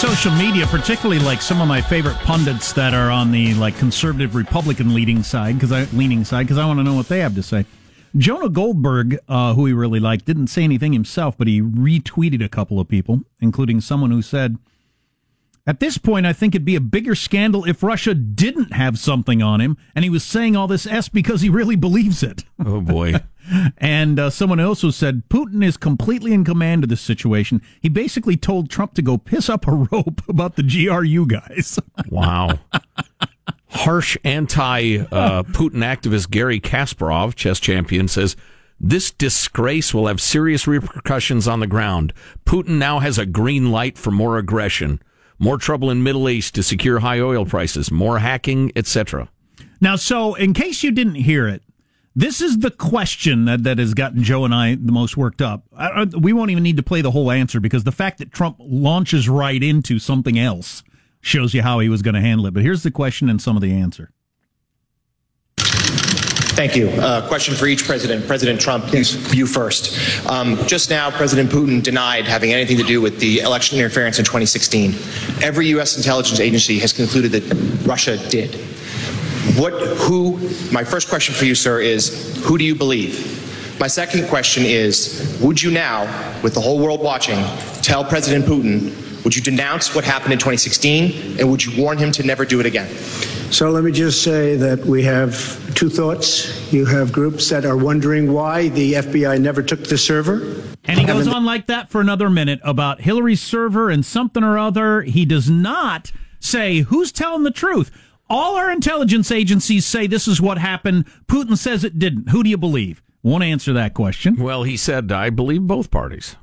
Social media, particularly like some of my favorite pundits that are on the like conservative Republican leading side, because I leaning side, because I want to know what they have to say. Jonah Goldberg, uh, who he really liked, didn't say anything himself, but he retweeted a couple of people, including someone who said, "At this point, I think it'd be a bigger scandal if Russia didn't have something on him, and he was saying all this s because he really believes it." Oh boy. And uh, someone also said Putin is completely in command of this situation. He basically told Trump to go piss up a rope about the GRU guys. Wow. Harsh anti uh, Putin activist Garry Kasparov, chess champion, says this disgrace will have serious repercussions on the ground. Putin now has a green light for more aggression, more trouble in Middle East to secure high oil prices, more hacking, etc. now, so in case you didn't hear it, this is the question that, that has gotten Joe and I the most worked up. I, we won't even need to play the whole answer because the fact that Trump launches right into something else shows you how he was going to handle it. But here's the question and some of the answer. Thank you. Uh, question for each president. President Trump, please, you first. Um, just now, President Putin denied having anything to do with the election interference in 2016. Every U.S. intelligence agency has concluded that Russia did. What, who, my first question for you, sir, is who do you believe? My second question is Would you now, with the whole world watching, tell President Putin, would you denounce what happened in 2016, and would you warn him to never do it again? So let me just say that we have two thoughts. You have groups that are wondering why the FBI never took the server. And he goes on like that for another minute about Hillary's server and something or other. He does not say who's telling the truth. All our intelligence agencies say this is what happened. Putin says it didn't. Who do you believe? Won't answer that question. Well, he said, I believe both parties.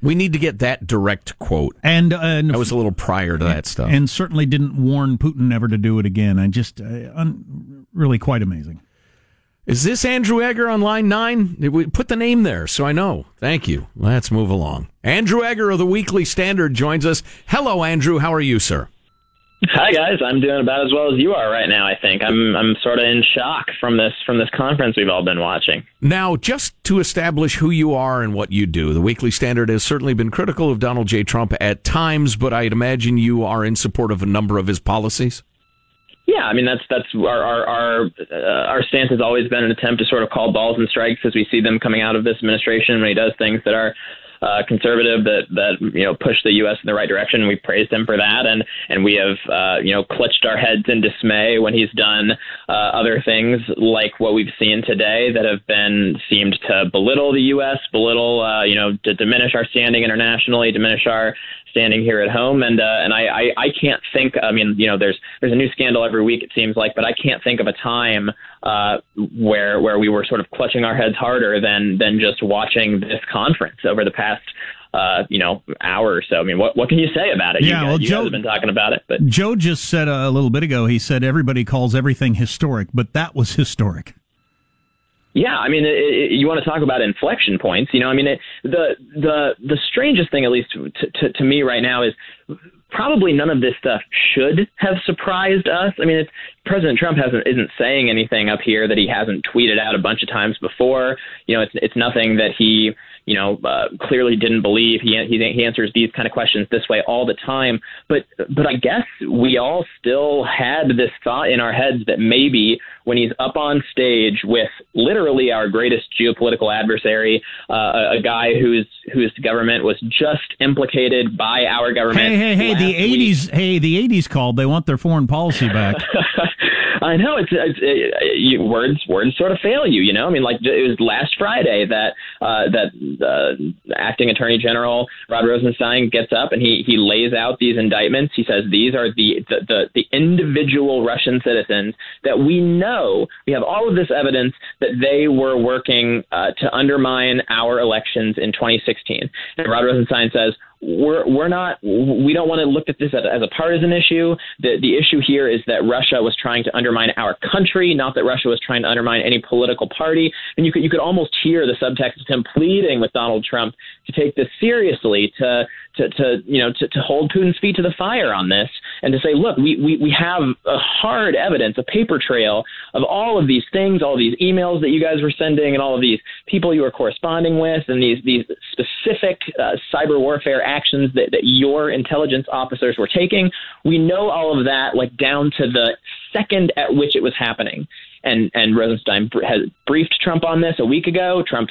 We need to get that direct quote. And, uh, and That was a little prior to that stuff. and certainly didn't warn Putin never to do it again. I just uh, un- really quite amazing. Is this Andrew Egger on line nine? We Put the name there so I know. Thank you. Let's move along. Andrew Egger of the Weekly Standard joins us. Hello, Andrew. How are you, sir? Hi guys, I'm doing about as well as you are right now. I think I'm I'm sort of in shock from this from this conference we've all been watching. Now, just to establish who you are and what you do, the Weekly Standard has certainly been critical of Donald J. Trump at times, but I'd imagine you are in support of a number of his policies. Yeah, I mean that's that's our our our, uh, our stance has always been an attempt to sort of call balls and strikes as we see them coming out of this administration when he does things that are uh, conservative that that you know pushed the U.S. in the right direction. We praised him for that, and and we have uh, you know clutched our heads in dismay when he's done uh, other things like what we've seen today that have been seemed to belittle the U.S., belittle uh, you know to diminish our standing internationally, diminish our standing here at home, and uh, and I, I I can't think. I mean, you know, there's there's a new scandal every week it seems like, but I can't think of a time uh, where where we were sort of clutching our heads harder than than just watching this conference over the past uh, you know, hour or so. I mean, what what can you say about it? Yeah, you guys, well, Joe have been talking about it, but Joe just said a little bit ago. He said everybody calls everything historic, but that was historic. Yeah, I mean, it, it, you want to talk about inflection points. You know, I mean, it, the the the strangest thing, at least to, to, to me right now, is probably none of this stuff should have surprised us. I mean, it's, President Trump hasn't isn't saying anything up here that he hasn't tweeted out a bunch of times before. You know, it's it's nothing that he you know, uh, clearly didn't believe. He, he he answers these kind of questions this way all the time. But but I guess we all still had this thought in our heads that maybe when he's up on stage with literally our greatest geopolitical adversary, uh, a, a guy whose whose government was just implicated by our government. Hey, hey, hey! The '80s, hey, the '80s called. They want their foreign policy back. I know it's, it's it, words words sort of fail you. You know, I mean, like it was last Friday that uh, that uh, acting Attorney General Rod Rosenstein gets up and he he lays out these indictments. He says these are the the the, the individual Russian citizens that we know we have all of this evidence that they were working uh, to undermine our elections in 2016. And Rod Rosenstein says we're we're not we don't want to look at this as, as a partisan issue. The the issue here is that Russia was trying to undermine our country, not that Russia was trying to undermine any political party. And you could you could almost hear the subtext of him pleading with Donald Trump to take this seriously, to to, to you know to, to hold Putin's feet to the fire on this, and to say, look, we, we we have a hard evidence, a paper trail of all of these things, all these emails that you guys were sending, and all of these people you were corresponding with, and these these specific uh, cyber warfare actions that, that your intelligence officers were taking. We know all of that, like down to the second at which it was happening. And and Rosenstein has briefed Trump on this a week ago. Trump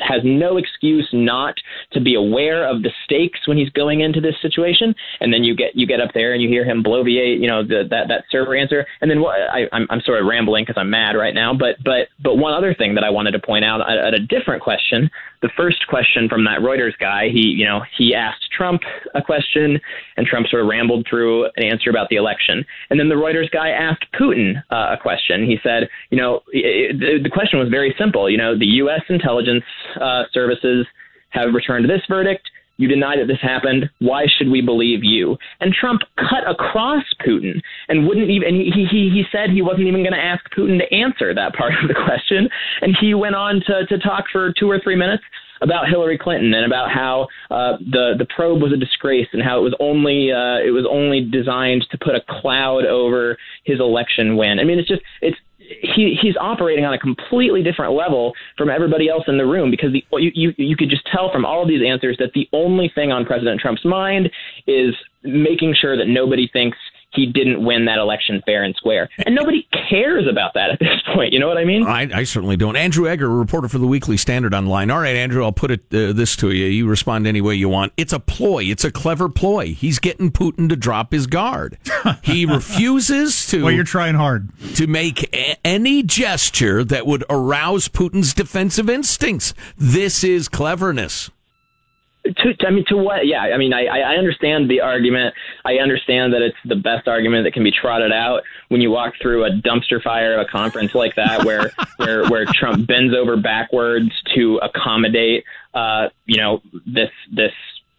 has no excuse not to be aware of the stakes when he's going into this situation. And then you get you get up there and you hear him bloviate, you know, the, that that server answer. And then what, I, I'm I'm sort of rambling because I'm mad right now. But but but one other thing that I wanted to point out at, at a different question the first question from that Reuters guy, he, you know, he asked Trump a question, and Trump sort of rambled through an answer about the election. And then the Reuters guy asked Putin uh, a question. He said, you know, it, the, the question was very simple. You know, the U.S. intelligence uh, services have returned this verdict. You deny that this happened. Why should we believe you? And Trump cut across Putin and wouldn't even. And he he he said he wasn't even going to ask Putin to answer that part of the question. And he went on to to talk for two or three minutes about Hillary Clinton and about how uh, the the probe was a disgrace and how it was only uh, it was only designed to put a cloud over his election win. I mean, it's just it's he he's operating on a completely different level from everybody else in the room because the you you you could just tell from all of these answers that the only thing on President Trump's mind is making sure that nobody thinks he didn't win that election fair and square. And nobody cares about that at this point. You know what I mean? I, I certainly don't. Andrew Egger, reporter for the Weekly Standard Online. All right, Andrew, I'll put it uh, this to you. You respond any way you want. It's a ploy. It's a clever ploy. He's getting Putin to drop his guard. he refuses to. Well, you're trying hard to make a- any gesture that would arouse Putin's defensive instincts. This is cleverness to, I mean, to what? Yeah, I mean, I, I understand the argument. I understand that it's the best argument that can be trotted out when you walk through a dumpster fire of a conference like that, where where where Trump bends over backwards to accommodate, uh, you know, this this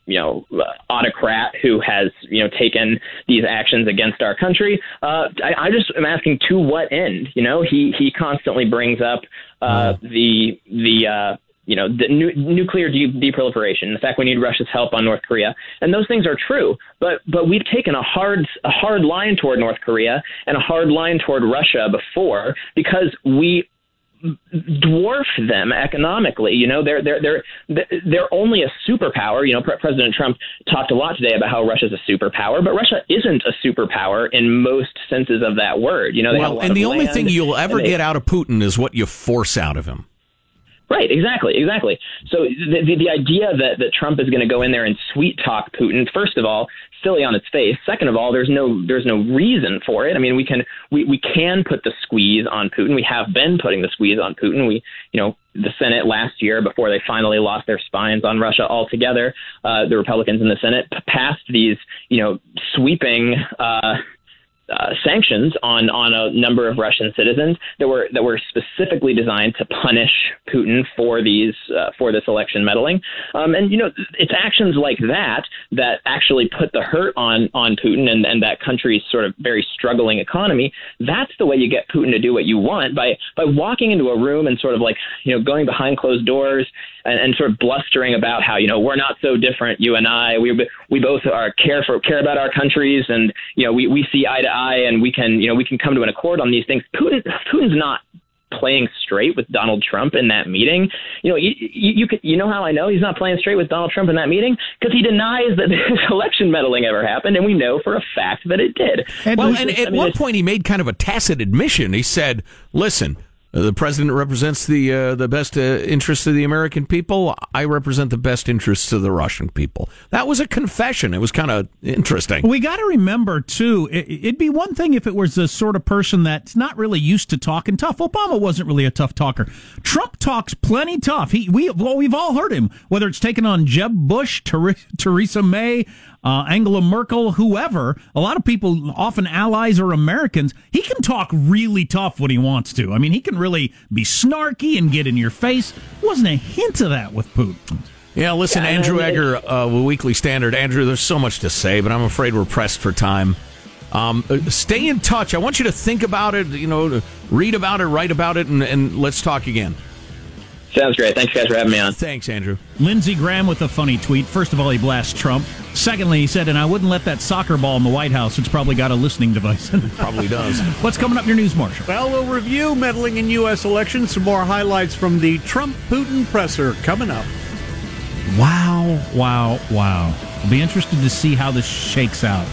you know autocrat who has you know taken these actions against our country. Uh, I, I just am asking to what end? You know, he he constantly brings up uh, the the uh, you know, the nu- nuclear de- deproliferation, the fact we need Russia's help on North Korea, and those things are true. But but we've taken a hard a hard line toward North Korea and a hard line toward Russia before because we dwarf them economically. You know, they're they're they're they're only a superpower. You know, President Trump talked a lot today about how Russia's a superpower, but Russia isn't a superpower in most senses of that word. You know, well, and the only thing you'll ever they, get out of Putin is what you force out of him. Right, exactly, exactly. So the, the, the idea that, that Trump is going to go in there and sweet talk Putin, first of all, silly on its face. Second of all, there's no there's no reason for it. I mean, we can we, we can put the squeeze on Putin. We have been putting the squeeze on Putin. We you know the Senate last year before they finally lost their spines on Russia altogether. Uh, the Republicans in the Senate passed these you know sweeping. Uh, uh, sanctions on on a number of Russian citizens that were that were specifically designed to punish Putin for these uh, for this election meddling. Um, and you know, it's actions like that that actually put the hurt on on Putin and, and that country's sort of very struggling economy. That's the way you get Putin to do what you want by by walking into a room and sort of like you know going behind closed doors and, and sort of blustering about how you know we're not so different, you and I. We we both are care for care about our countries, and you know we we see eye to eye, and we can you know we can come to an accord on these things. Putin Putin's not playing straight with Donald Trump in that meeting. You know, you, you, you, you know how I know he's not playing straight with Donald Trump in that meeting because he denies that this election meddling ever happened, and we know for a fact that it did. And well, and at I mean, one point he made kind of a tacit admission. He said, "Listen." Uh, the president represents the uh, the best uh, interests of the American people. I represent the best interests of the Russian people. That was a confession. It was kind of interesting. We got to remember too. It, would be one thing if it was the sort of person that's not really used to talking tough. Obama wasn't really a tough talker. Trump talks plenty tough. He we well, we've all heard him. Whether it's taken on Jeb Bush, Ter- Theresa May, uh, Angela Merkel, whoever, a lot of people, often allies or Americans, he can talk really tough when he wants to. I mean, he can really be snarky and get in your face. Wasn't a hint of that with Putin. Yeah, listen, yeah, Andrew Egger, uh, Weekly Standard. Andrew, there's so much to say, but I'm afraid we're pressed for time. Um, uh, stay in touch. I want you to think about it, you know, read about it, write about it, and, and let's talk again. Sounds great. Thanks, guys, for having me on. Thanks, Andrew. Lindsey Graham with a funny tweet. First of all, he blasts Trump. Secondly, he said, and I wouldn't let that soccer ball in the White House. It's probably got a listening device in it. Probably does. What's coming up in your news, Marshall? Well, we'll review meddling in U.S. elections. Some more highlights from the Trump Putin presser coming up. Wow, wow, wow. I'll be interested to see how this shakes out.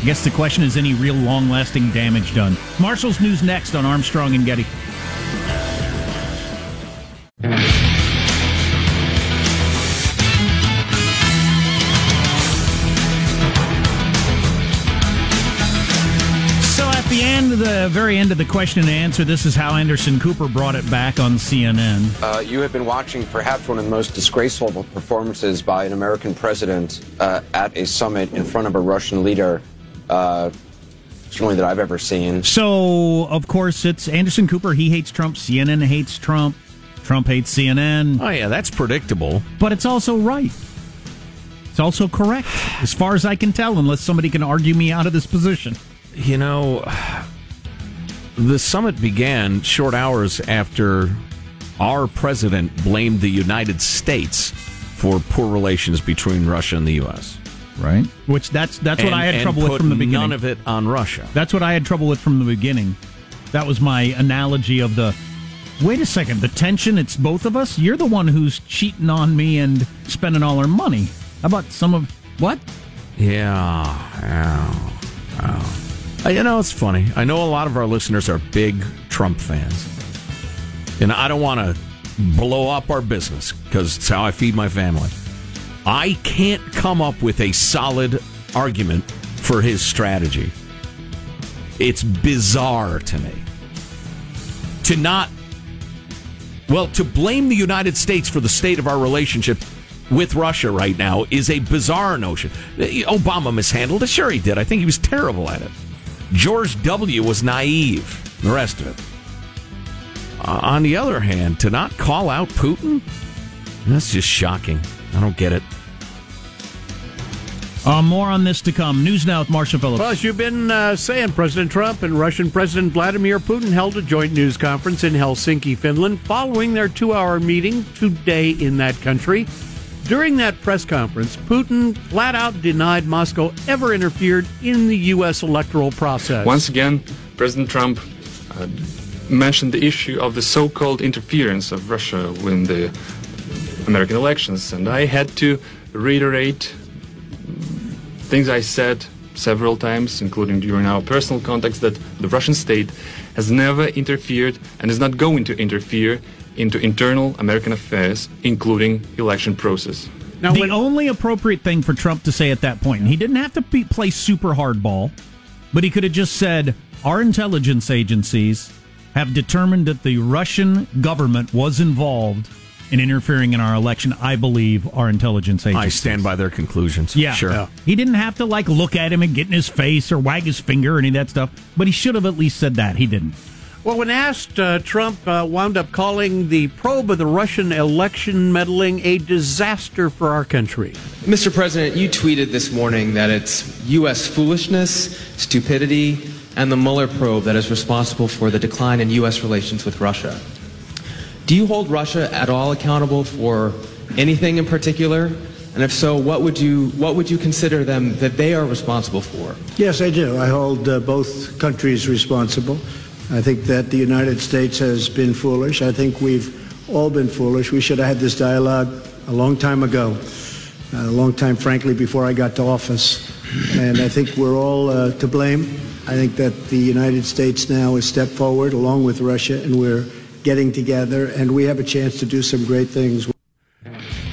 I guess the question is any real long lasting damage done? Marshall's news next on Armstrong and Getty. Very end of the question and answer, this is how Anderson Cooper brought it back on CNN. Uh, you have been watching perhaps one of the most disgraceful performances by an American president uh, at a summit in front of a Russian leader. Uh, certainly that I've ever seen. So, of course, it's Anderson Cooper. He hates Trump. CNN hates Trump. Trump hates CNN. Oh, yeah, that's predictable. But it's also right. It's also correct, as far as I can tell, unless somebody can argue me out of this position you know, the summit began short hours after our president blamed the United States for poor relations between Russia and the U.S. Right, which that's that's and, what I had trouble with from the beginning. None of it on Russia. That's what I had trouble with from the beginning. That was my analogy of the. Wait a second, the tension. It's both of us. You're the one who's cheating on me and spending all our money. How about some of what? Yeah, yeah. yeah. Uh, you know, it's funny. I know a lot of our listeners are big Trump fans. And I don't want to blow up our business because it's how I feed my family. I can't come up with a solid argument for his strategy. It's bizarre to me. To not, well, to blame the United States for the state of our relationship with Russia right now is a bizarre notion. Obama mishandled it. Sure, he did. I think he was terrible at it. George W. was naive. The rest of it. Uh, on the other hand, to not call out Putin, that's just shocking. I don't get it. Uh, more on this to come. News now with Marshall Phillips. Well, as you've been uh, saying, President Trump and Russian President Vladimir Putin held a joint news conference in Helsinki, Finland, following their two hour meeting today in that country. During that press conference, Putin flat out denied Moscow ever interfered in the U.S. electoral process. Once again, President Trump uh, mentioned the issue of the so-called interference of Russia in the American elections, and I had to reiterate things I said several times, including during our personal contacts, that the Russian state has never interfered and is not going to interfere into internal American affairs, including election process. Now, the only appropriate thing for Trump to say at that point, and he didn't have to be, play super hardball, but he could have just said, "Our intelligence agencies have determined that the Russian government was involved in interfering in our election. I believe our intelligence agencies. I stand by their conclusions. Yeah, sure. Yeah. He didn't have to like look at him and get in his face or wag his finger or any of that stuff, but he should have at least said that. He didn't. Well, when asked, uh, Trump uh, wound up calling the probe of the Russian election meddling a disaster for our country. Mr. President, you tweeted this morning that it's U.S. foolishness, stupidity, and the Mueller probe that is responsible for the decline in U.S. relations with Russia. Do you hold Russia at all accountable for anything in particular? And if so, what would you what would you consider them that they are responsible for? Yes, I do. I hold uh, both countries responsible. I think that the United States has been foolish. I think we've all been foolish. We should have had this dialogue a long time ago, a long time, frankly, before I got to office. And I think we're all uh, to blame. I think that the United States now has stepped forward along with Russia, and we're getting together, and we have a chance to do some great things.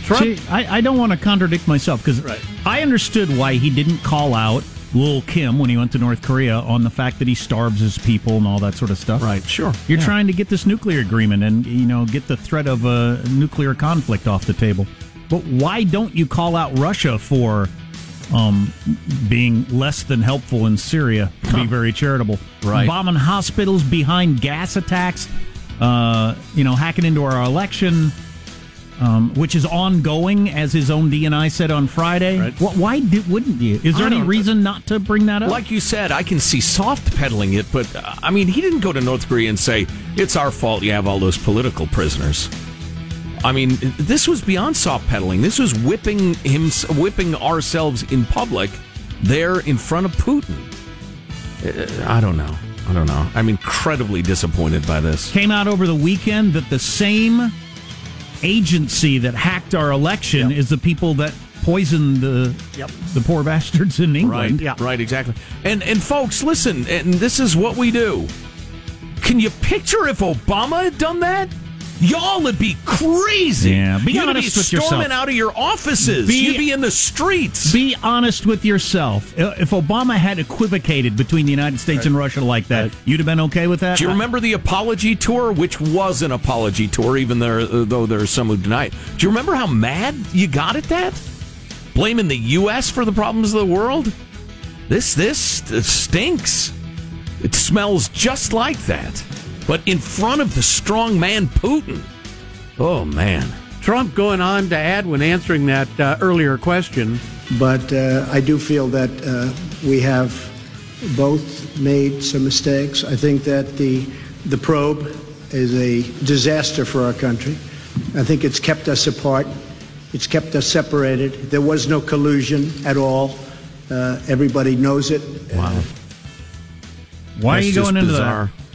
Trump? See, I, I don't want to contradict myself because right. I understood why he didn't call out Lil Kim when he went to North Korea on the fact that he starves his people and all that sort of stuff. Right, sure. You're yeah. trying to get this nuclear agreement and you know get the threat of a nuclear conflict off the table. But why don't you call out Russia for um, being less than helpful in Syria to be very charitable? Right. Bombing hospitals behind gas attacks, uh, you know, hacking into our election um, which is ongoing, as his own DNI said on Friday. Right. why did, wouldn't you? Is there any reason not to bring that up? Like you said, I can see soft pedaling it, but uh, I mean, he didn't go to North Korea and say it's our fault you have all those political prisoners. I mean, this was beyond soft pedaling. This was whipping him, whipping ourselves in public there in front of Putin. Uh, I don't know. I don't know. I'm incredibly disappointed by this. Came out over the weekend that the same agency that hacked our election yep. is the people that poisoned the yep. the poor bastards in England. Right, yeah. right, exactly. And and folks, listen, and this is what we do. Can you picture if Obama had done that? Y'all would be crazy. Yeah, be You'd honest be with yourself. Storming out of your offices. Be, You'd be in the streets. Be honest with yourself. If Obama had equivocated between the United States right. and Russia like that, right. you'd have been okay with that. Do you remember the apology tour, which was an apology tour, even there, though there are some who deny it? Do you remember how mad you got at that? Blaming the U.S. for the problems of the world. This this stinks. It smells just like that but in front of the strong man Putin. Oh, man. Trump going on to add when answering that uh, earlier question. But uh, I do feel that uh, we have both made some mistakes. I think that the, the probe is a disaster for our country. I think it's kept us apart. It's kept us separated. There was no collusion at all. Uh, everybody knows it. Wow. Why That's are you going into bizarre. that?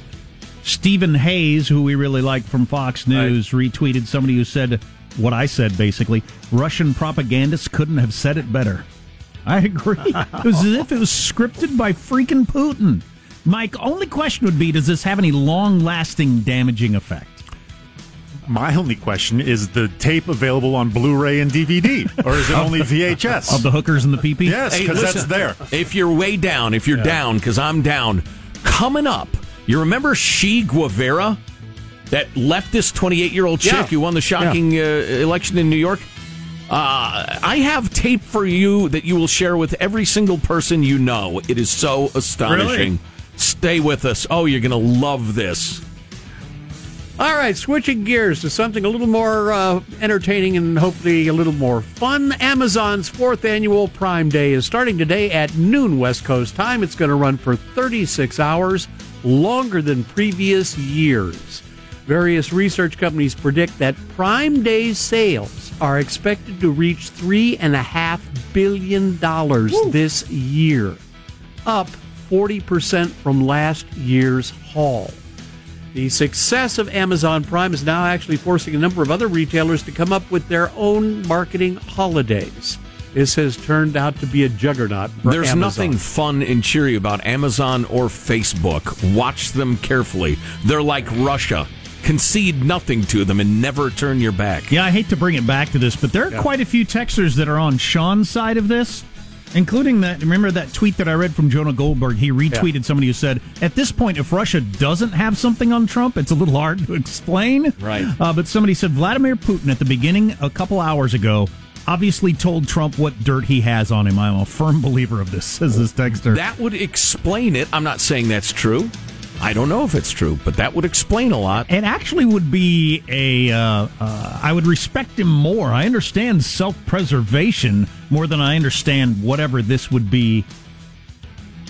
Stephen Hayes, who we really like from Fox News, right. retweeted somebody who said what I said basically Russian propagandists couldn't have said it better. I agree. it was as if it was scripted by freaking Putin. Mike, only question would be does this have any long lasting damaging effect? My only question is the tape available on Blu-ray and DVD, or is it only VHS of the hookers and the PP? Yes, because hey, that's there. If you're way down, if you're yeah. down, because I'm down, coming up you remember She Guevara, that leftist 28 year old chick yeah. who won the shocking yeah. uh, election in New York? Uh, I have tape for you that you will share with every single person you know. It is so astonishing. Really? Stay with us. Oh, you're going to love this. All right, switching gears to something a little more uh, entertaining and hopefully a little more fun. Amazon's fourth annual Prime Day is starting today at noon West Coast time. It's going to run for 36 hours longer than previous years. Various research companies predict that Prime Day sales are expected to reach $3.5 billion Woo. this year, up 40% from last year's haul. The success of Amazon Prime is now actually forcing a number of other retailers to come up with their own marketing holidays. This has turned out to be a juggernaut. For There's Amazon. nothing fun and cheery about Amazon or Facebook. Watch them carefully. They're like Russia. Concede nothing to them and never turn your back. Yeah, I hate to bring it back to this, but there are Yeah. quite a few texters that are on Sean's side of this, including that. Remember that tweet that I read from Jonah Goldberg? He retweeted somebody who said, "At this point, if Russia doesn't have something on Trump, it's a little hard to explain." Right. Uh, but somebody said Vladimir Putin at the beginning, a couple hours ago. Obviously, told Trump what dirt he has on him. I'm a firm believer of this, says this texter. That would explain it. I'm not saying that's true. I don't know if it's true, but that would explain a lot. It actually would be a. Uh, uh, I would respect him more. I understand self preservation more than I understand whatever this would be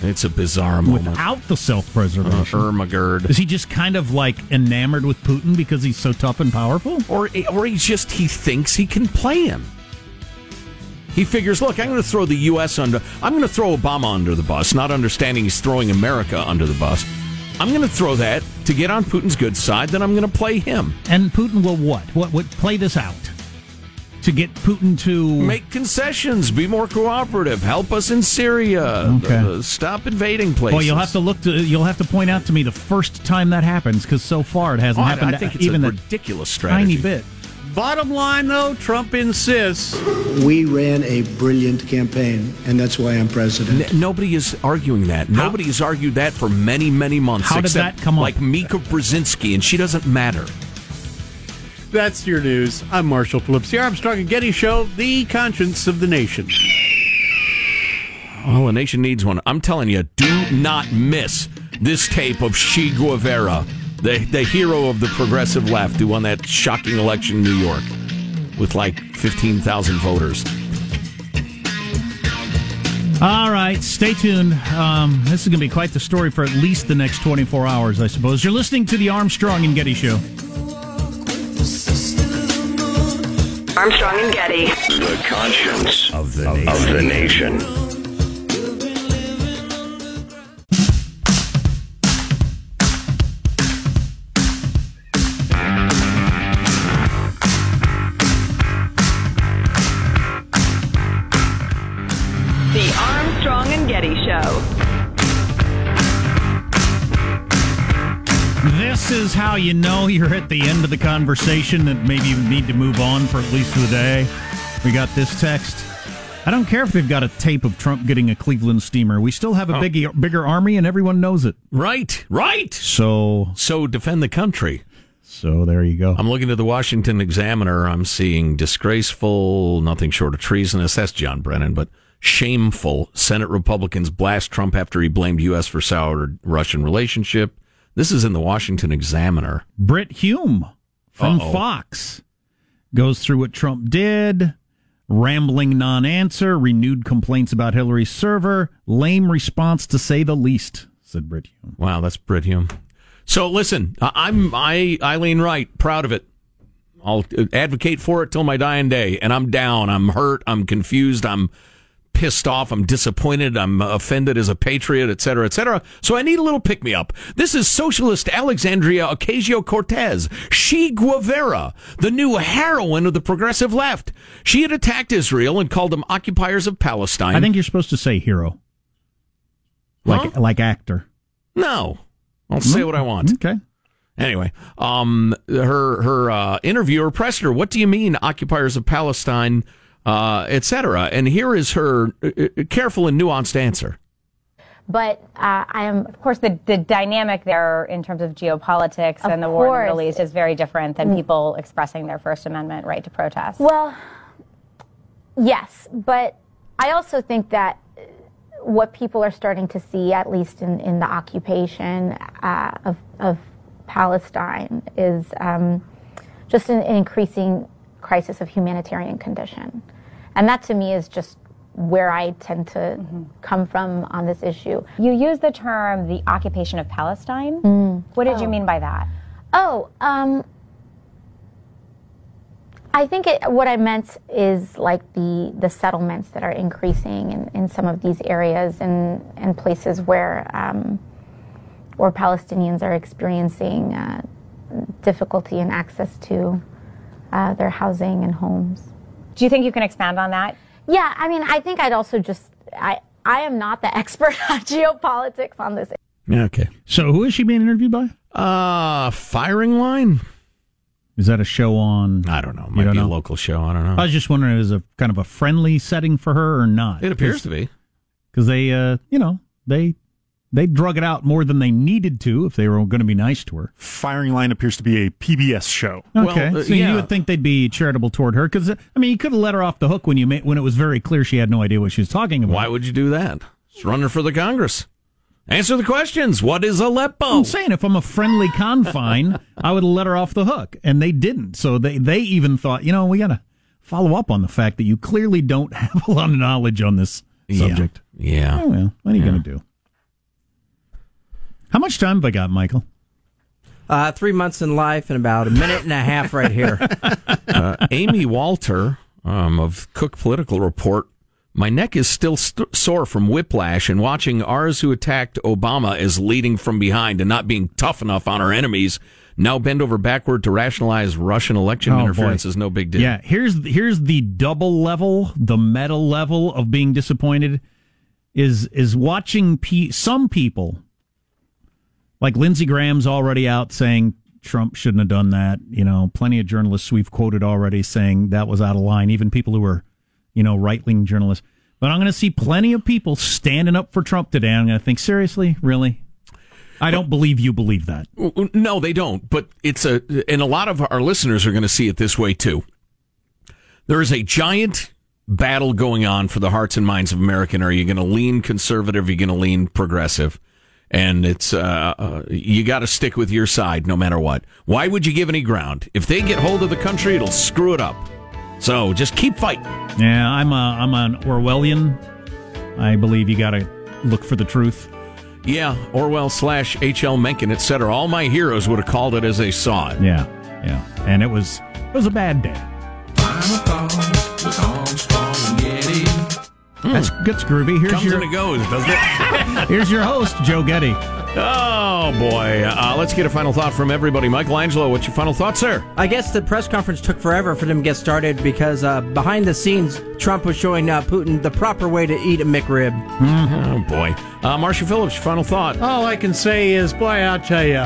It's a bizarre moment. without the self preservation. Uh, Ermagerd. Is he just kind of like enamored with Putin because he's so tough and powerful? Or, or he's just, he thinks he can play him. He figures, look, I'm going to throw the U.S. under, I'm going to throw Obama under the bus, not understanding he's throwing America under the bus. I'm going to throw that to get on Putin's good side, then I'm going to play him. And Putin will what? What would play this out to get Putin to Make concessions, be more cooperative, help us in Syria, Okay. uh, stop invading places. Well, you'll have to look to. You'll have to point out to me the first time that happens because so far it hasn't Oh, happened. I think it's even a ridiculous strategy. tiny bit. Bottom line, though, Trump insists. We ran a brilliant campaign, and that's why I'm president. N- nobody is arguing that. Nobody has argued that for many, many months. How did that come up? Like Mika Brzezinski, and she doesn't matter. That's your news. I'm Marshall Phillips, the Armstrong and Getty Show, the conscience of the nation. Oh, well, the nation needs one. I'm telling you, do not miss this tape of Che Guevara, the, the hero of the progressive left who won that shocking election in New York with like 15,000 voters. All right, stay tuned. Um, this is going to be quite the story for at least the next 24 hours, I suppose. You're listening to the Armstrong and Getty Show. Armstrong and Getty. The conscience of the nation. Of the nation. This is how you know you're at the end of the conversation that maybe you need to move on for at least the day. We got this text. I don't care if they've got a tape of Trump getting a Cleveland steamer. We still have a Oh. big, bigger army, and everyone knows it. Right, right. So, So defend the country. so there you go. I'm looking at the Washington Examiner. I'm seeing disgraceful, nothing short of treasonous. That's John Brennan, but shameful. Senate Republicans blast Trump after he blamed U.S. for soured Russian relationship. This is in the Washington Examiner. Brit Hume from Uh-oh. Fox goes through what Trump did. Rambling non answer, renewed complaints about Hillary's server, lame response to say the least, said Brit Hume. Wow, that's Brit Hume. So listen, I'm I Eileen Wright, proud of it. I'll advocate for it till my dying day, and I'm down. I'm hurt. I'm confused. I'm pissed off. I'm disappointed. I'm offended as a patriot, et cetera, et cetera. So I need a little pick me up. This is socialist Alexandria Ocasio Cortez, She Guevara, the new heroine of the progressive left. She had attacked Israel and called them occupiers of Palestine. I think you're supposed to say hero. Like like actor. no. I'll say what I want. Okay. Anyway, um, her her uh, interviewer pressed her, "What do you mean, occupiers of Palestine, uh, etc.?" And here is her uh, uh, careful and nuanced answer. But uh, I am, of course, the, the dynamic there in terms of geopolitics Of and the war in the Middle. East is very different than Mm. people expressing their First Amendment right to protest. Well, yes, but I also think that uh, what people are starting to see, at least in, in the occupation uh, of, of Palestine, is um, just an, an increasing crisis of humanitarian condition. And that to me is just where I tend to come from on this issue. You use the term the occupation of Palestine. What did you Oh. mean by that? Oh, um, I think it, what I meant is like the, the settlements that are increasing in, in some of these areas and, and places where um, or Palestinians are experiencing uh, difficulty in access to uh, their housing and homes. Do you think you can expand on that? Yeah, I mean, I think I'd also just I I am not the expert on geopolitics on this. Okay. So who is she being interviewed by? Uh, Firing Line? Is that a show on? I don't know. You Might don't be a know? local show. I don't know. I was just wondering, is it was a kind of a friendly setting for her or not? It appears to be. because they, uh, you know, they they drug it out more than they needed to if they were going to be nice to her. Firing Line appears to be a PBS show. Okay, Well, uh, so yeah. you would think they'd be charitable toward her because I mean, you could have let her off the hook when you made, when it was very clear she had no idea what she was talking about. Why would you do that? It's running for the Congress. Answer the questions. What is Aleppo? I'm saying if I'm a friendly confine, I would have let her off the hook, and they didn't. So they they even thought, you know, we got to follow up on the fact that you clearly don't have a lot of knowledge on this subject. Yeah. Oh, well, what are you going to do? How much time have I got, Michael? Uh, three months in life and about a minute and a half right here. uh, Amy Walter um, of Cook Political Report. My neck is still st- sore from whiplash and watching ours who attacked Obama as leading from behind and not being tough enough on our enemies. Now bend over backward to rationalize Russian election Oh, interference boy. is no big deal. Yeah, here's here's the double level, the meta level of being disappointed is is watching pe- some people like Lindsey Graham's already out saying Trump shouldn't have done that. You know, plenty of journalists we've quoted already saying that was out of line. Even people who are, you know, right wing journalists. But I'm going to see plenty of people standing up for Trump today. I'm going to think seriously, really. I don't believe you believe that. No, they don't. But it's a, and a lot of our listeners are going to see it this way too. There is a giant battle going on for the hearts and minds of American. Are you going to lean conservative? Are you going to lean progressive? And it's, uh, uh, you got to stick with your side no matter what. Why would you give any ground? If they get hold of the country, it'll screw it up. So just keep fighting. Yeah, I'm a, I'm an Orwellian. I believe you got to look for the truth. Yeah, Orwell slash H.L. Mencken, etc. All my heroes would have called it as they saw it. Yeah, yeah, and it was it was a bad day. That's that's groovy. Here's Comes your and it goes, doesn't it? here's your host Joe Getty. Oh boy! Uh, let's get a final thought from everybody. Michelangelo, what's your final thought, sir? I guess the press conference took forever for them to get started because uh, behind the scenes, Trump was showing uh, Putin the proper way to eat a McRib. Oh boy, uh, Marshall Phillips, your final thought. All I can say is, boy, I'll tell you.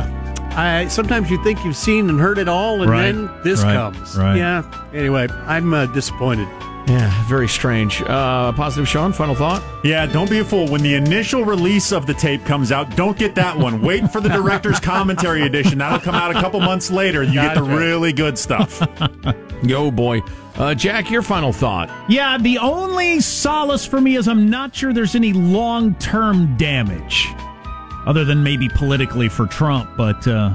I sometimes you think you've seen and heard it all, and Right, then this right, comes. right. Yeah. Anyway, I'm uh, disappointed. Yeah, very strange. Uh, positive, Sean. Final thought. Yeah, don't be a fool. When the initial release of the tape comes out, don't get that one. Wait for the director's commentary edition. That'll come out a couple months later. You get the really good stuff. Yo, boy, uh, Jack, your final thought. Yeah, the only solace for me is I'm not sure there's any long term damage, other than maybe politically for Trump. But uh,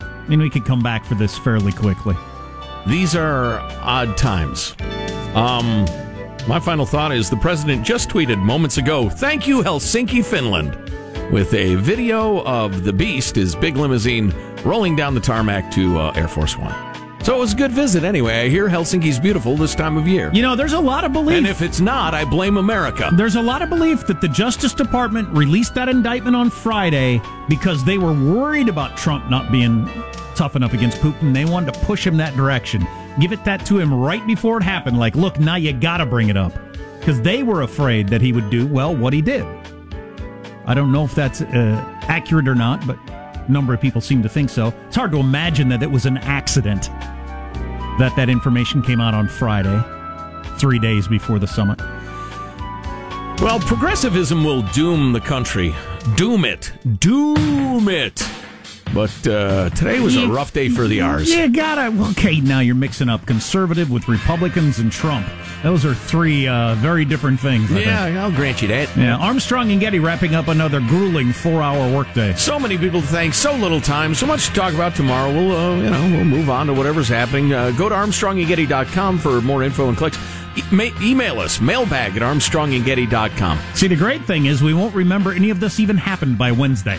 I mean, we could come back for this fairly quickly. These are odd times. Um, my final thought is the president just tweeted moments ago, "Thank you, Helsinki, Finland," with a video of the Beast, his big limousine, rolling down the tarmac to uh, Air Force One. So it was a good visit. Anyway, I hear Helsinki's beautiful this time of year. You know, there's a lot of belief. And if it's not, I blame America. There's a lot of belief that the Justice Department released that indictment on Friday because they were worried about Trump not being tough enough against Putin. They wanted to push him that direction. Give it that to him right before it happened. Like, look, now you got to bring it up. Because they were afraid that he would do, well, what he did. I don't know if that's uh, accurate or not, but a number of people seem to think so. It's hard to imagine that it was an accident that that information came out on Friday, three days before the summit. Well, progressivism will doom the country. Doom it. Doom it. But uh, today was a rough day for the R's. You gotta. Okay, now you're mixing up conservative with Republicans and Trump. Those are three uh, very different things. I Yeah, think. I'll grant you that. Yeah, Armstrong and Getty wrapping up another grueling four-hour workday. So many people to thank, so little time, so much to talk about tomorrow. We'll, uh, you know, we'll move on to whatever's happening. Uh, go to ArmstrongandGetty.com for more info and clicks. E- email us, mailbag at ArmstrongandGetty.com. See, the great thing is we won't remember any of this even happened by Wednesday.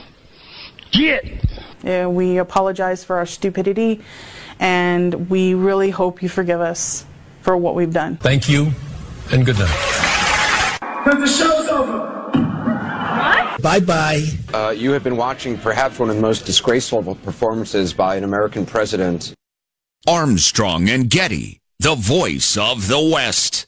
Get. Yeah, we apologize for our stupidity, and we really hope you forgive us for what we've done. Thank you, and good night. Because the show's over. Bye bye. Uh, you have been watching perhaps one of the most disgraceful performances by an American president. Armstrong and Getty, the voice of the West.